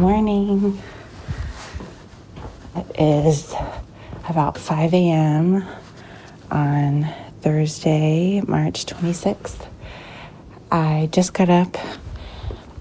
morning. It is about 5 a.m. on Thursday, March 26th. I just got up.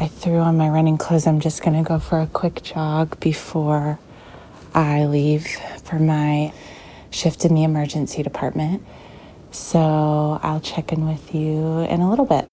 I threw on my running clothes. I'm just going to go for a quick jog before I leave for my shift in the emergency department. So I'll check in with you in a little bit.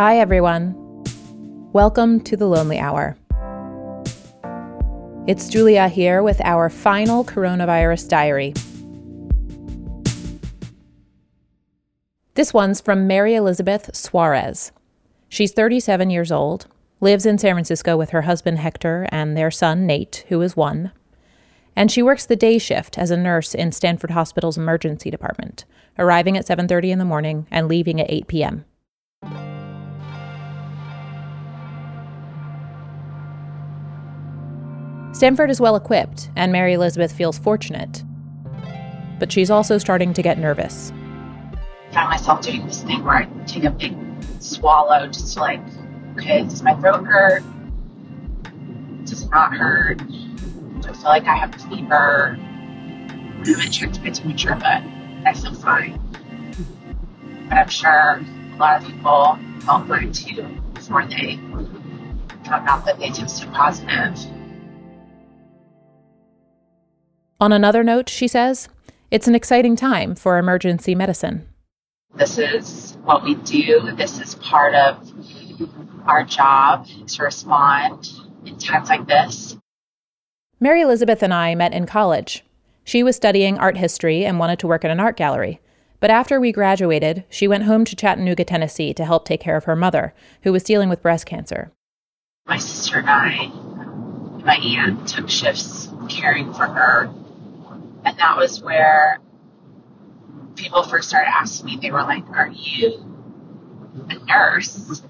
Hi, everyone. Welcome to the Lonely Hour. It's Julia here with our final coronavirus diary. This one's from Mary Elizabeth Suarez. She's 37 years old, lives in San Francisco with her husband Hector and their son Nate, who is one. And she works the day shift as a nurse in Stanford Hospital's emergency department, arriving at 7:30 in the morning and leaving at 8 p.m. Stanford is well equipped, and Mary Elizabeth feels fortunate. But she's also starting to get nervous. I found myself doing this thing where I take a big swallow just to like, okay, does my throat hurt? Does it not hurt? Do I feel like I have a fever? I haven't checked my temperature, but I feel fine. But I'm sure a lot of people felt fine too before they found out that they tested positive. On another note, she says, it's an exciting time for emergency medicine. This is what we do. This is part of our job to respond in times like this. Mary Elizabeth and I met in college. She was studying art history and wanted to work at an art gallery. But after we graduated, she went home to Chattanooga, Tennessee to help take care of her mother, who was dealing with breast cancer. My sister and I, my aunt, took shifts caring for her and that was where people first started asking me, they were like, Are you a nurse?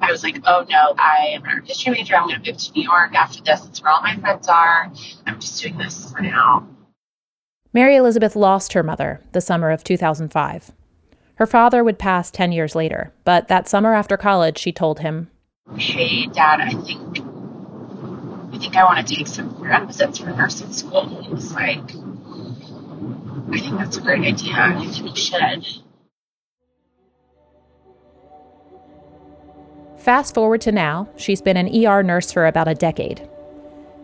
I was like, Oh no, I am an art history major. I'm going to move to New York after this. That's where all my friends are. I'm just doing this for now. Mary Elizabeth lost her mother the summer of 2005. Her father would pass 10 years later, but that summer after college, she told him, Hey, Dad, I think I think I want to take some prerequisites for nursing school. He was like, I think that's a great idea. I think we should. Fast forward to now, she's been an ER nurse for about a decade.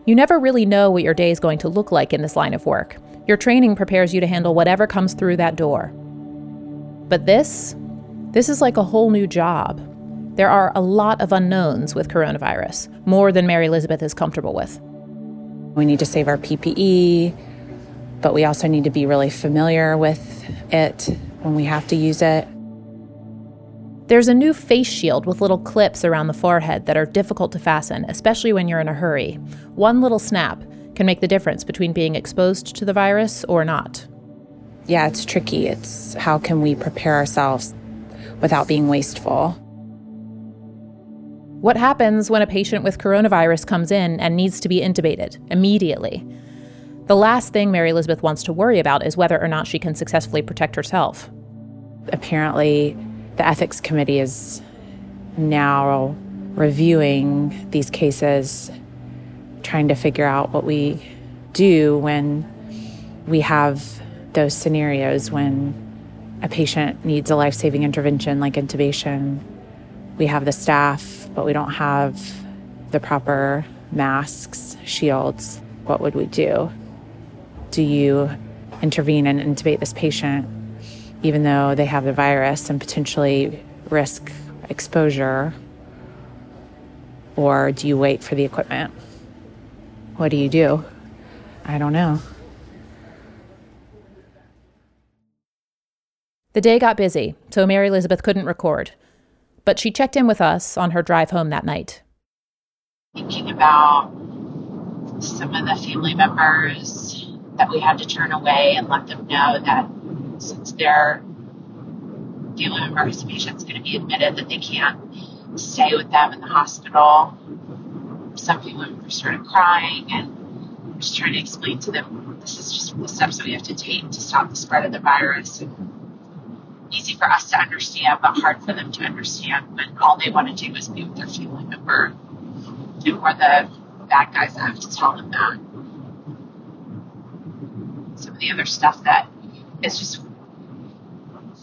You never really know what your day is going to look like in this line of work. Your training prepares you to handle whatever comes through that door. But this, this is like a whole new job. There are a lot of unknowns with coronavirus, more than Mary Elizabeth is comfortable with. We need to save our PPE, but we also need to be really familiar with it when we have to use it. There's a new face shield with little clips around the forehead that are difficult to fasten, especially when you're in a hurry. One little snap can make the difference between being exposed to the virus or not. Yeah, it's tricky. It's how can we prepare ourselves without being wasteful? What happens when a patient with coronavirus comes in and needs to be intubated immediately? The last thing Mary Elizabeth wants to worry about is whether or not she can successfully protect herself. Apparently, the ethics committee is now reviewing these cases, trying to figure out what we do when we have those scenarios when a patient needs a life saving intervention like intubation. We have the staff, but we don't have the proper masks, shields. What would we do? Do you intervene and intubate this patient, even though they have the virus and potentially risk exposure? Or do you wait for the equipment? What do you do? I don't know. The day got busy, so Mary Elizabeth couldn't record. But she checked in with us on her drive home that night. Thinking about some of the family members that we had to turn away and let them know that since their family member whose patient's going to be admitted, that they can't stay with them in the hospital. Some members started crying and just trying to explain to them this is just the steps that we have to take to stop the spread of the virus. And easy for us to understand, but hard for them to understand when all they want to do is be with their family member. And we're the bad guys that have to tell them that. Some of the other stuff that is just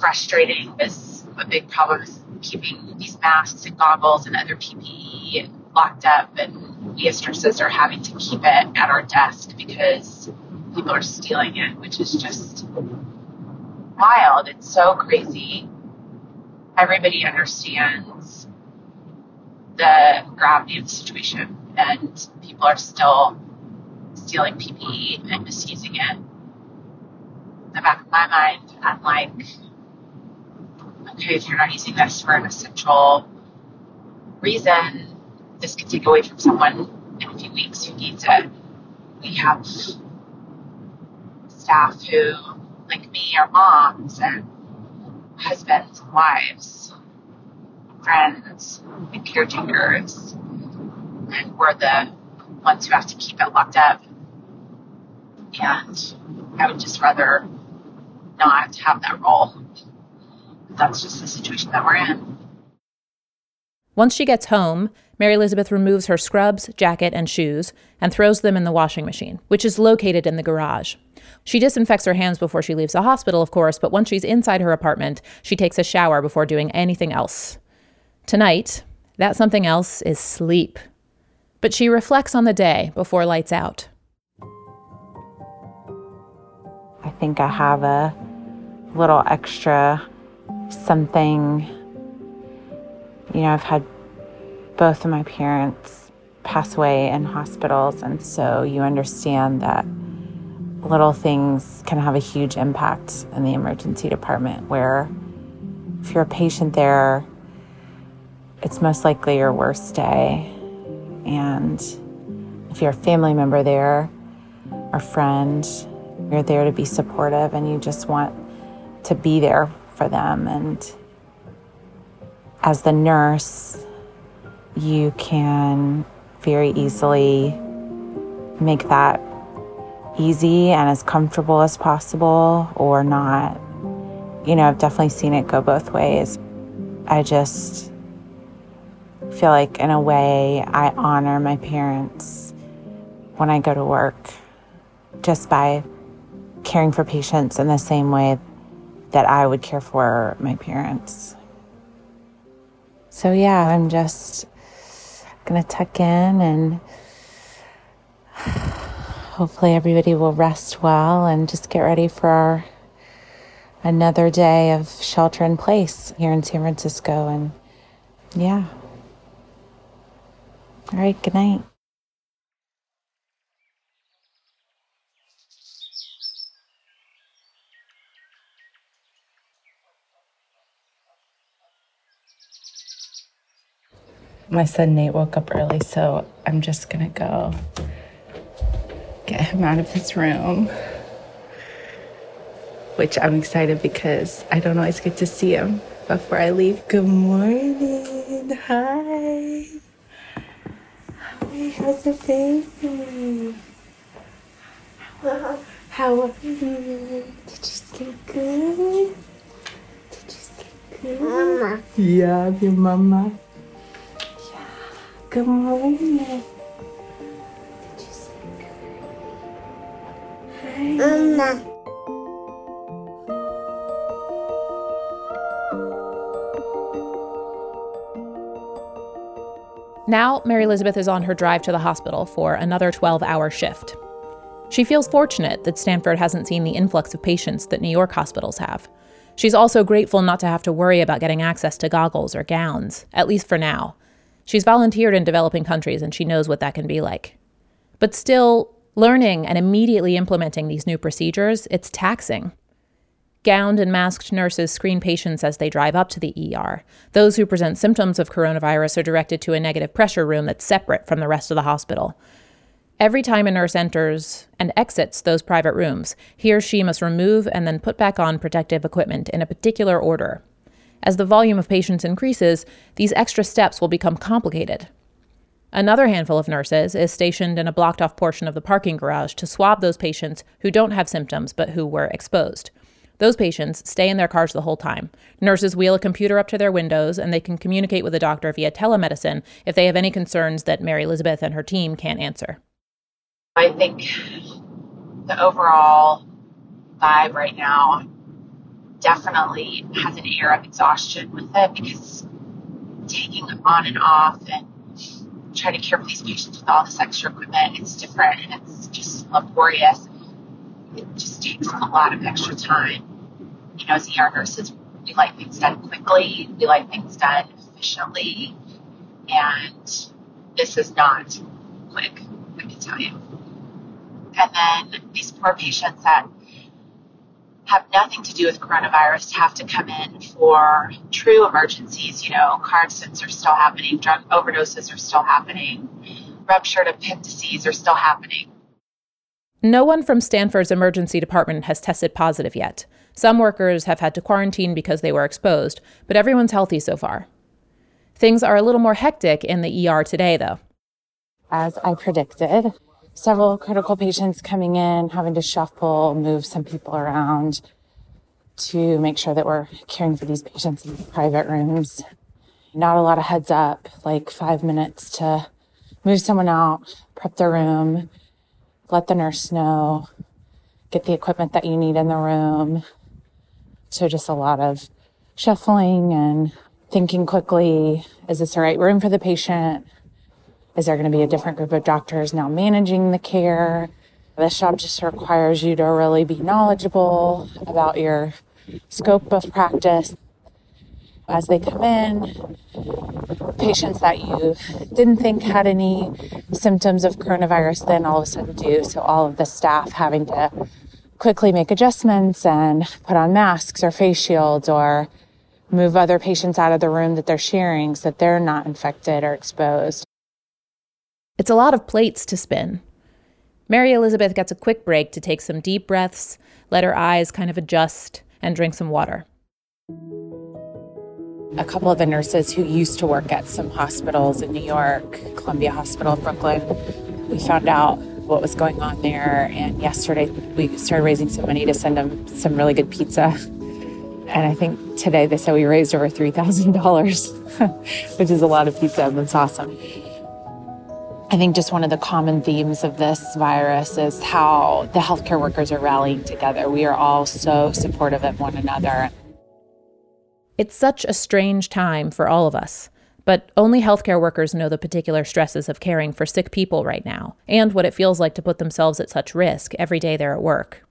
frustrating is a big problem is keeping these masks and goggles and other PPE locked up and we as nurses are having to keep it at our desk because people are stealing it, which is just wild. It's so crazy. Everybody understands the gravity of the situation, and people are still stealing PPE and misusing it. The back of my mind, I'm like, okay, if you're not using this for an essential reason, this could take away from someone in a few weeks who needs it. We have staff who like me are moms and husbands and wives, friends and caretakers. And we're the ones who have to keep it locked up. And I would just rather not have that role. That's just the situation that we're in. Once she gets home, Mary Elizabeth removes her scrubs, jacket, and shoes and throws them in the washing machine, which is located in the garage. She disinfects her hands before she leaves the hospital, of course, but once she's inside her apartment, she takes a shower before doing anything else. Tonight, that something else is sleep. But she reflects on the day before lights out. I think I have a little extra something. You know, I've had both of my parents pass away in hospitals, and so you understand that little things can have a huge impact in the emergency department where if you're a patient there, it's most likely your worst day. And if you're a family member there, or friend, you're there to be supportive and you just want to be there for them. And as the nurse, you can very easily make that easy and as comfortable as possible or not. You know, I've definitely seen it go both ways. I just feel like, in a way, I honor my parents when I go to work just by caring for patients in the same way that I would care for my parents. So, yeah, I'm just gonna tuck in and hopefully everybody will rest well and just get ready for our another day of shelter in place here in San Francisco. And yeah. All right, good night. My son Nate woke up early, so I'm just gonna go get him out of his room. Which I'm excited because I don't always get to see him before I leave. Good morning. Hi. Hi, how's the baby? How are you? Did you sleep good? Did you sleep good? Mama. Yeah, your mama. Yeah. Good morning. Mama. Now, Mary Elizabeth is on her drive to the hospital for another 12 hour shift. She feels fortunate that Stanford hasn't seen the influx of patients that New York hospitals have. She's also grateful not to have to worry about getting access to goggles or gowns, at least for now. She's volunteered in developing countries and she knows what that can be like. But still, Learning and immediately implementing these new procedures, it's taxing. Gowned and masked nurses screen patients as they drive up to the ER. Those who present symptoms of coronavirus are directed to a negative pressure room that's separate from the rest of the hospital. Every time a nurse enters and exits those private rooms, he or she must remove and then put back on protective equipment in a particular order. As the volume of patients increases, these extra steps will become complicated. Another handful of nurses is stationed in a blocked off portion of the parking garage to swab those patients who don't have symptoms but who were exposed. Those patients stay in their cars the whole time. Nurses wheel a computer up to their windows and they can communicate with a doctor via telemedicine if they have any concerns that Mary Elizabeth and her team can't answer. I think the overall vibe right now definitely has an air of exhaustion with it because taking on and off and trying to care for these patients with all this extra equipment, it's different and it's just laborious. It just takes a lot of extra time. You know, as ER nurses, we like things done quickly, we like things done efficiently, and this is not quick, I can tell you. And then these poor patients that have nothing to do with coronavirus have to come in for true emergencies. You know, car accidents are still happening, drug overdoses are still happening, ruptured appendices are still happening. No one from Stanford's emergency department has tested positive yet. Some workers have had to quarantine because they were exposed, but everyone's healthy so far. Things are a little more hectic in the ER today, though. As I predicted, several critical patients coming in, having to shuffle, move some people around to make sure that we're caring for these patients in private rooms. Not a lot of heads up, like five minutes to move someone out, prep the room, let the nurse know, get the equipment that you need in the room. So just a lot of shuffling and thinking quickly. Is this the right room for the patient? Is there going to be a different group of doctors now managing the care? This job just requires you to really be knowledgeable about your scope of practice. As they come in, patients that you didn't think had any symptoms of coronavirus then all of a sudden do. So all of the staff having to quickly make adjustments and put on masks or face shields or move other patients out of the room that they're sharing so that they're not infected or exposed. It's a lot of plates to spin. Mary Elizabeth gets a quick break to take some deep breaths, let her eyes kind of adjust, and drink some water. A couple of the nurses who used to work at some hospitals in New York, Columbia Hospital, in Brooklyn, we found out what was going on there. And yesterday we started raising some money to send them some really good pizza. And I think today they said we raised over $3,000, which is a lot of pizza. And that's awesome. I think just one of the common themes of this virus is how the healthcare workers are rallying together. We are all so supportive of one another. It's such a strange time for all of us, but only healthcare workers know the particular stresses of caring for sick people right now and what it feels like to put themselves at such risk every day they're at work.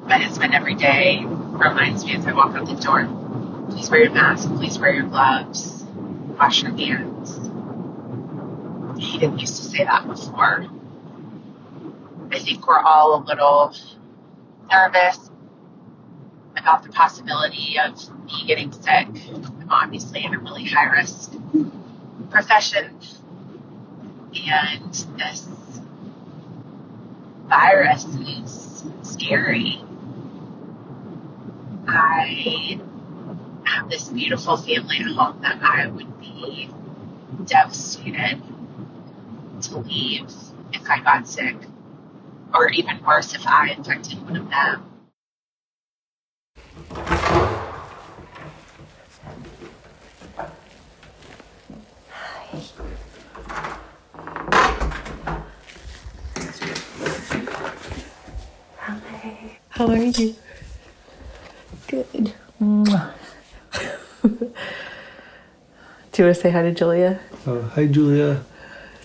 My husband every day reminds me as I walk out the door please wear your mask, please wear your gloves, wash your hands didn't used to say that before. I think we're all a little nervous about the possibility of me getting sick. I'm obviously in a really high risk profession. And this virus is scary. I have this beautiful family at home that I would be devastated to leave if I got sick, or even worse, if I infected one of them. Hi. How are you? Good. Do you want to say hi to Julia? Uh, hi, Julia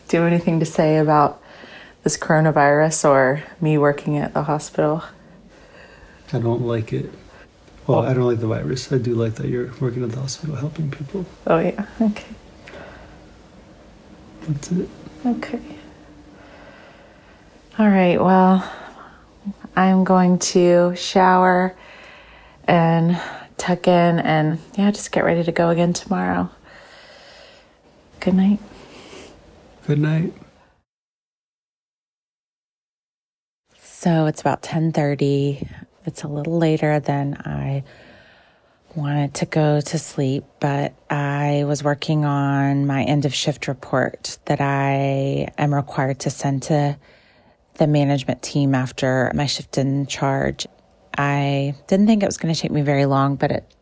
do anything to say about this coronavirus or me working at the hospital? I don't like it. Well, I don't like the virus. I do like that you're working at the hospital helping people. Oh, yeah. Okay. That's it. Okay. All right. Well, I'm going to shower and tuck in and, yeah, just get ready to go again tomorrow. Good night. Good night. So it's about 10:30. It's a little later than I wanted to go to sleep, but I was working on my end of shift report that I am required to send to the management team after my shift in charge. I didn't think it was going to take me very long, but it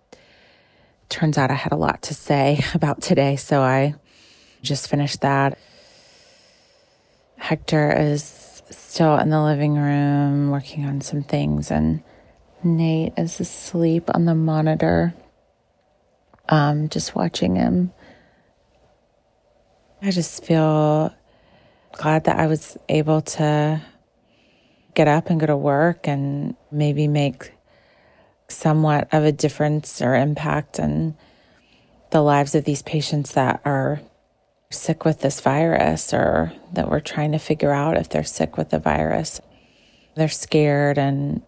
turns out I had a lot to say about today, so I just finished that. Hector is still in the living room working on some things, and Nate is asleep on the monitor. Um, just watching him. I just feel glad that I was able to get up and go to work and maybe make somewhat of a difference or impact in the lives of these patients that are sick with this virus or that we're trying to figure out if they're sick with the virus. They're scared and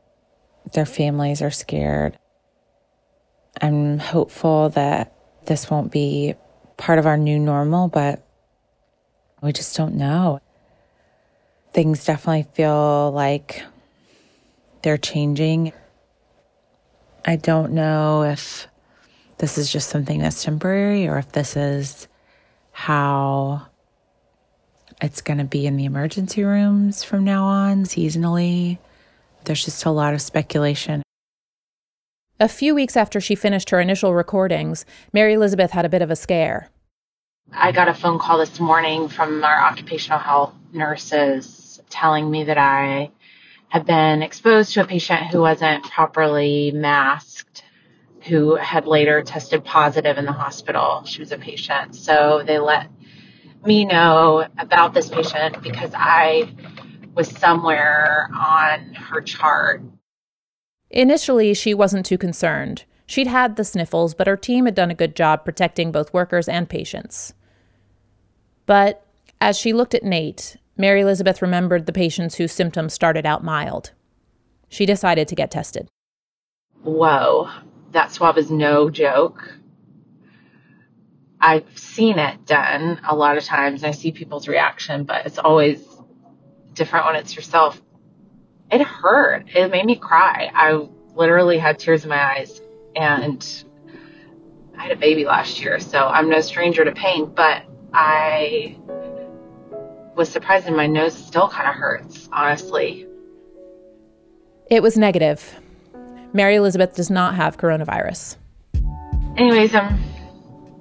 their families are scared. I'm hopeful that this won't be part of our new normal, but we just don't know. Things definitely feel like they're changing. I don't know if this is just something that's temporary or if this is how it's going to be in the emergency rooms from now on, seasonally. There's just a lot of speculation. A few weeks after she finished her initial recordings, Mary Elizabeth had a bit of a scare. I got a phone call this morning from our occupational health nurses telling me that I had been exposed to a patient who wasn't properly masked, who had later tested positive in the hospital. She was a patient. So they let me know about this patient because I was somewhere on her chart. Initially, she wasn't too concerned. She'd had the sniffles, but her team had done a good job protecting both workers and patients. But as she looked at Nate, Mary Elizabeth remembered the patients whose symptoms started out mild. She decided to get tested. Whoa, that swab is no joke. I've seen it done a lot of times. I see people's reaction, but it's always different when it's yourself. It hurt. It made me cry. I literally had tears in my eyes and I had a baby last year, so I'm no stranger to pain, but I was surprised and my nose still kind of hurts, honestly. It was negative. Mary Elizabeth does not have coronavirus. Anyways, I'm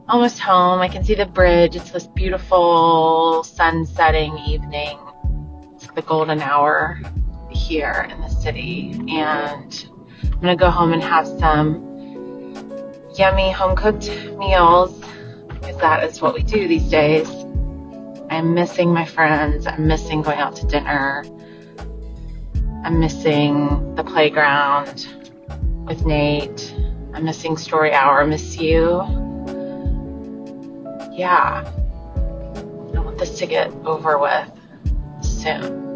almost home. I can see the bridge. It's this beautiful sun setting evening. It's the golden hour here in the city. And I'm going to go home and have some yummy home cooked meals because that is what we do these days. I'm missing my friends. I'm missing going out to dinner. I'm missing the playground with Nate. I'm missing story hour. Miss you. Yeah. I want this to get over with soon.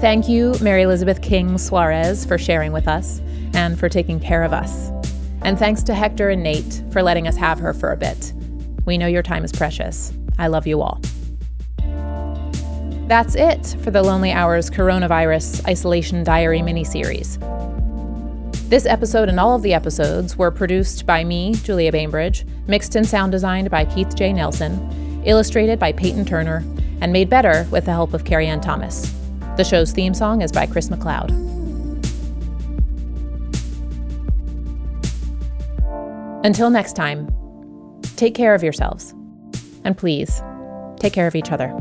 Thank you, Mary Elizabeth King Suarez, for sharing with us and for taking care of us. And thanks to Hector and Nate for letting us have her for a bit. We know your time is precious. I love you all. That's it for the Lonely Hours Coronavirus Isolation Diary miniseries. This episode and all of the episodes were produced by me, Julia Bainbridge, mixed and sound designed by Keith J. Nelson, illustrated by Peyton Turner, and made better with the help of Carrie Ann Thomas. The show's theme song is by Chris McLeod. Until next time, take care of yourselves. And please, take care of each other.